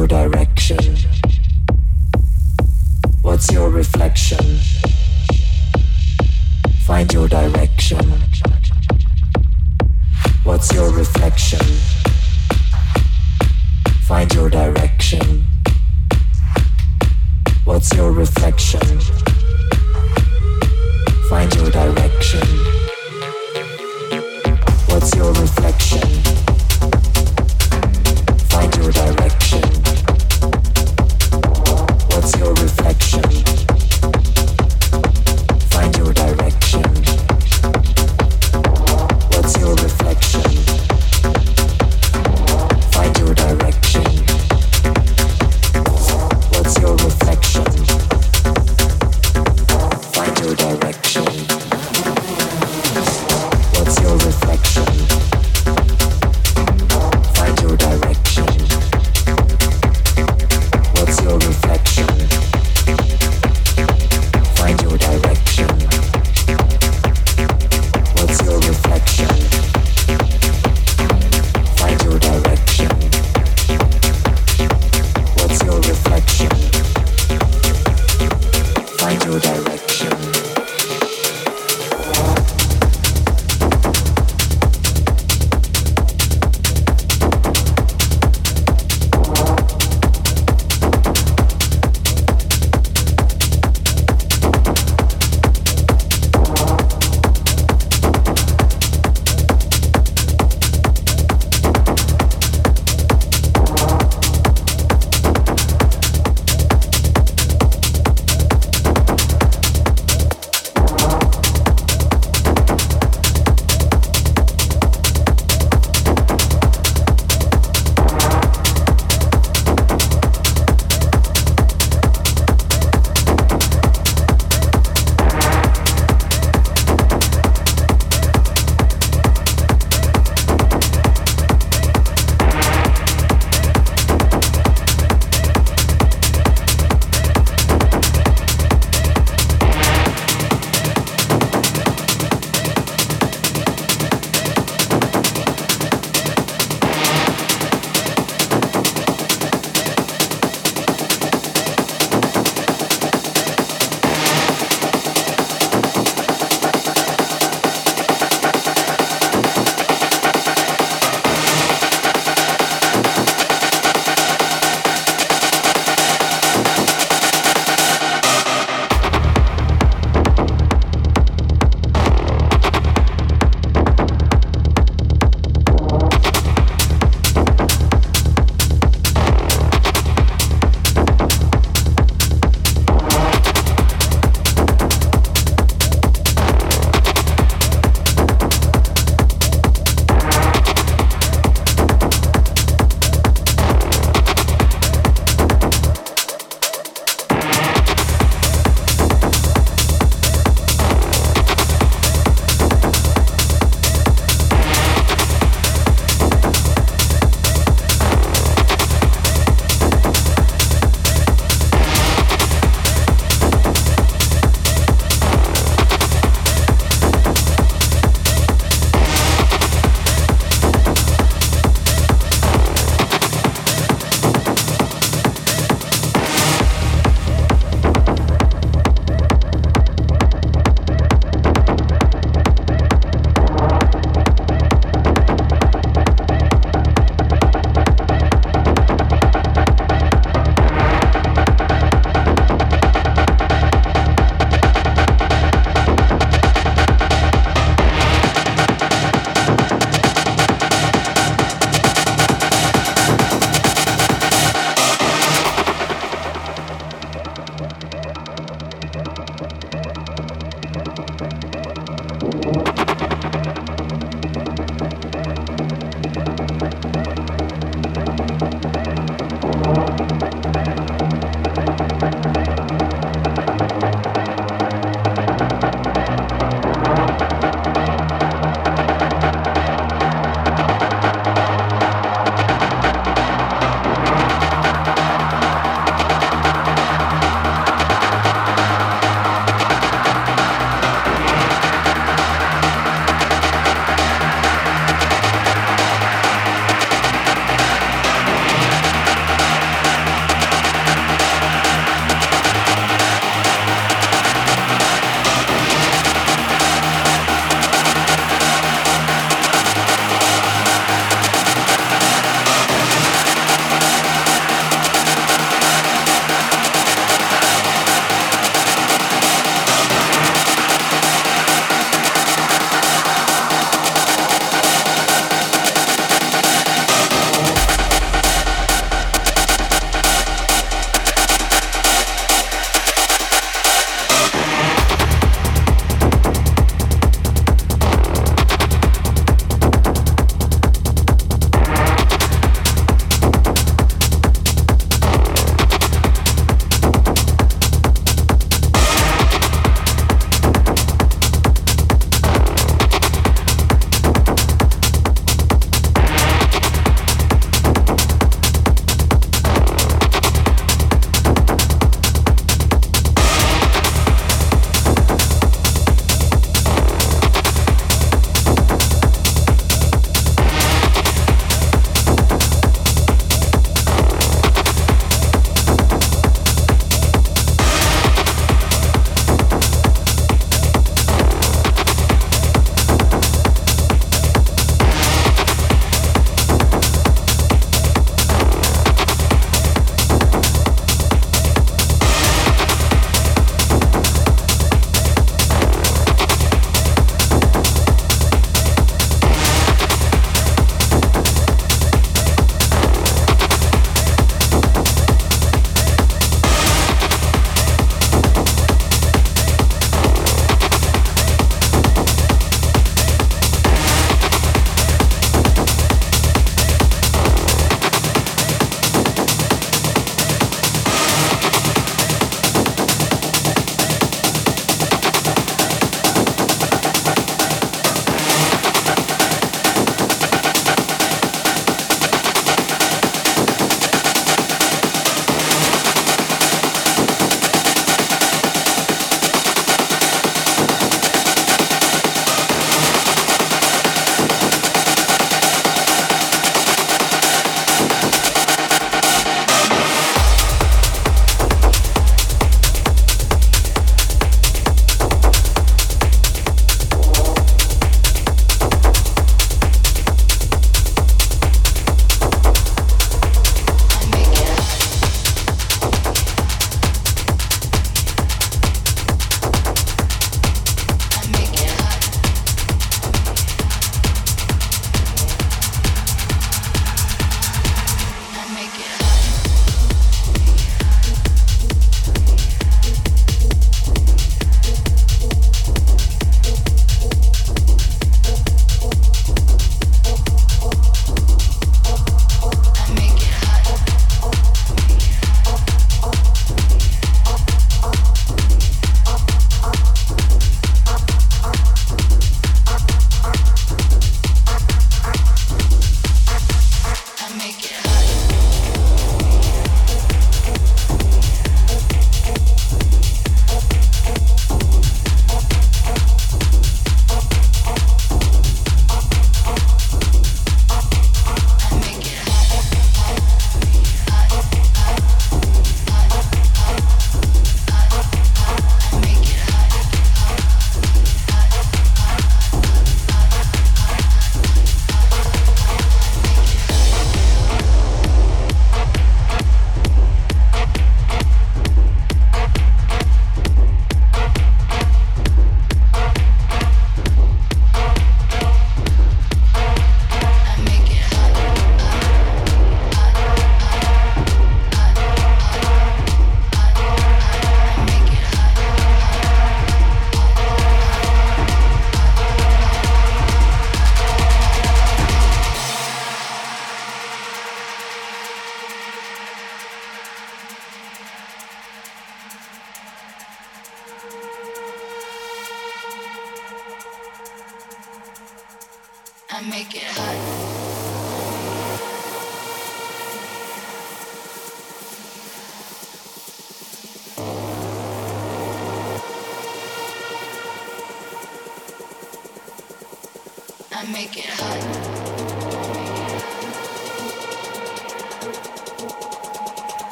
your direction? What's your reflection? Find your direction. What's your reflection? Find your direction. What's your reflection? Find your direction. What's your reflection?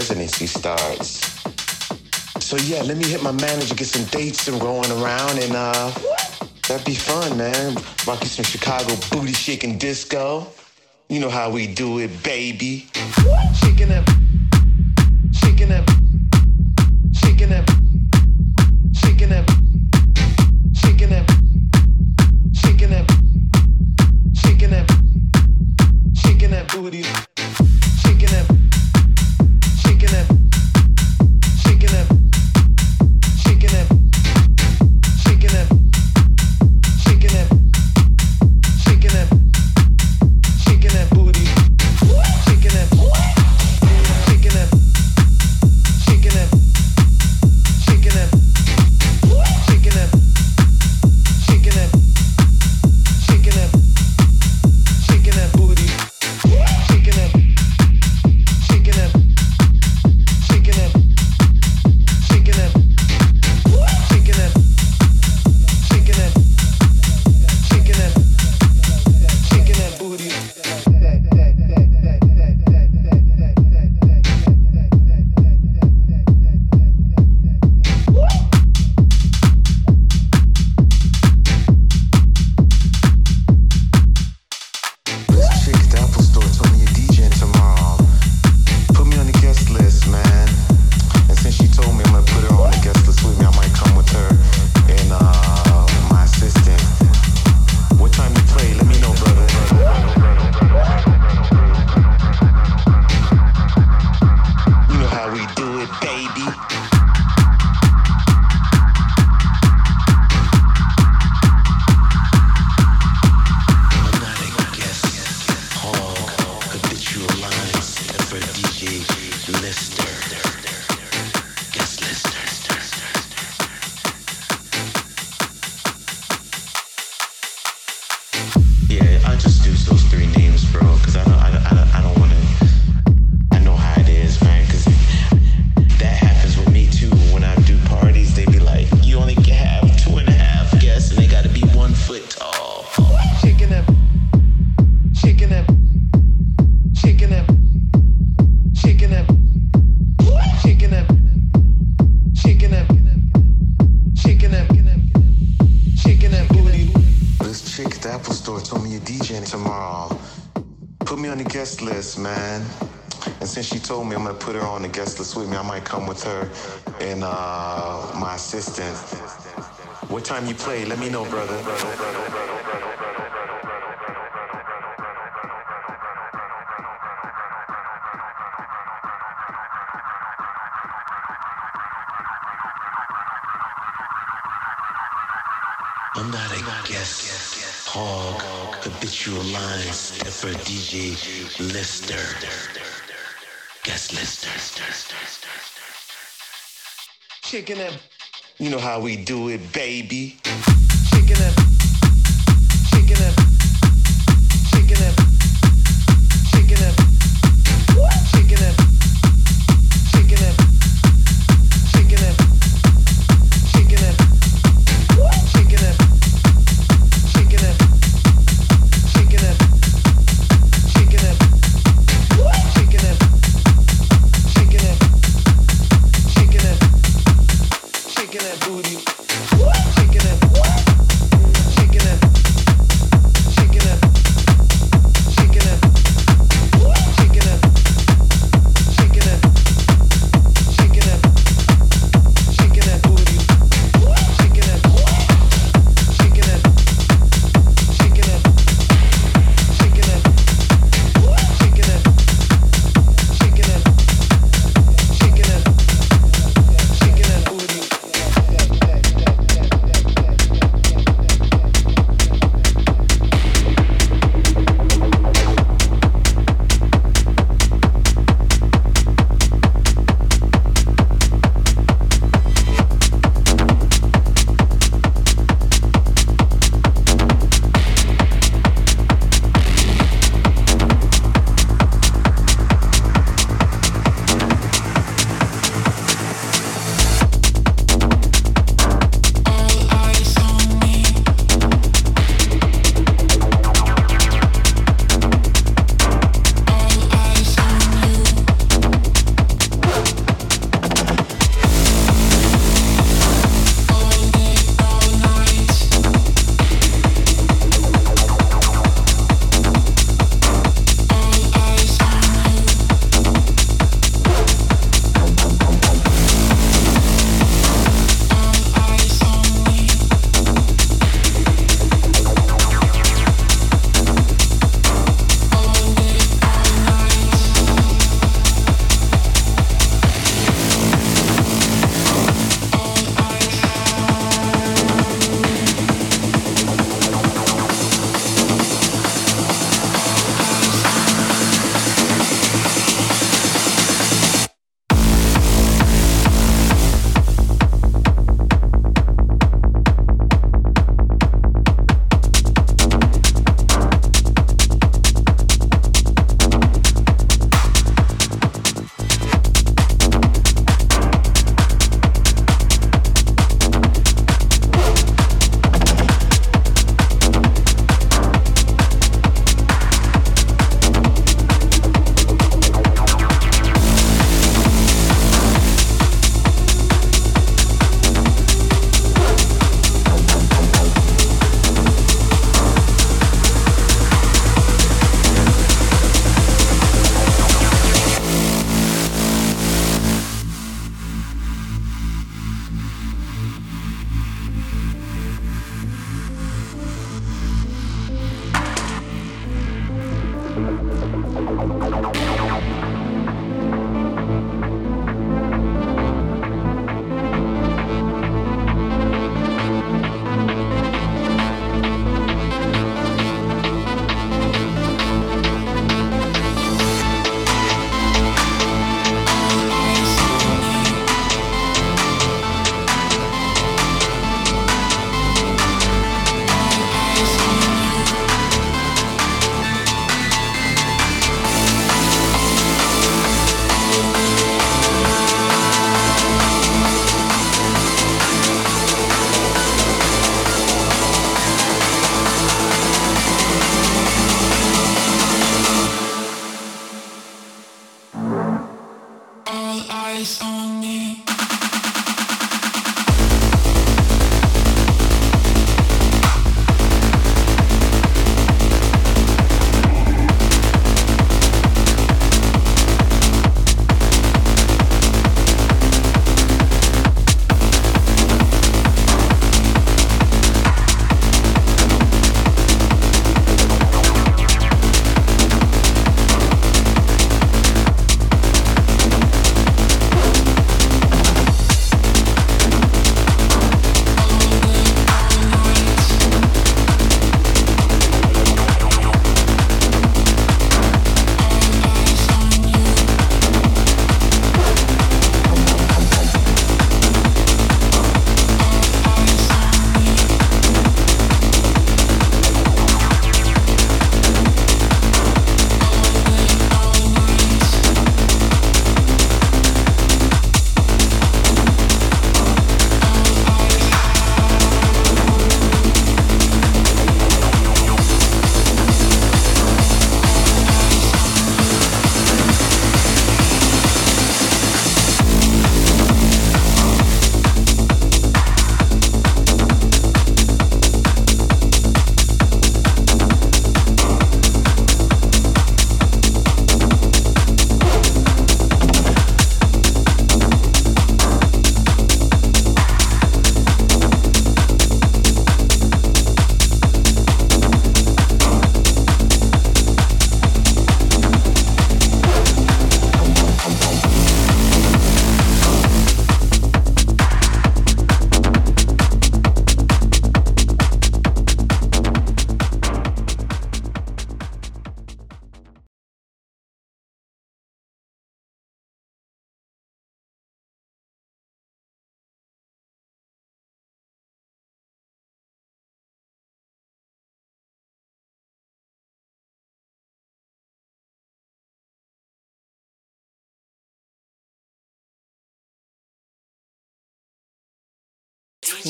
residency starts. So yeah, let me hit my manager, get some dates and rolling around, and uh, that'd be fun, man. Rock you some Chicago booty shaking disco. You know how we do it, baby. Shaking that. I'm not a guest hog, habitual line stepper DJ Lister. Guest Lister. Chicken it. You know how we do it, baby. Chicken it.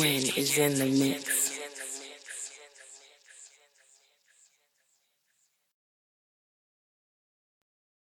Twin is in the mix.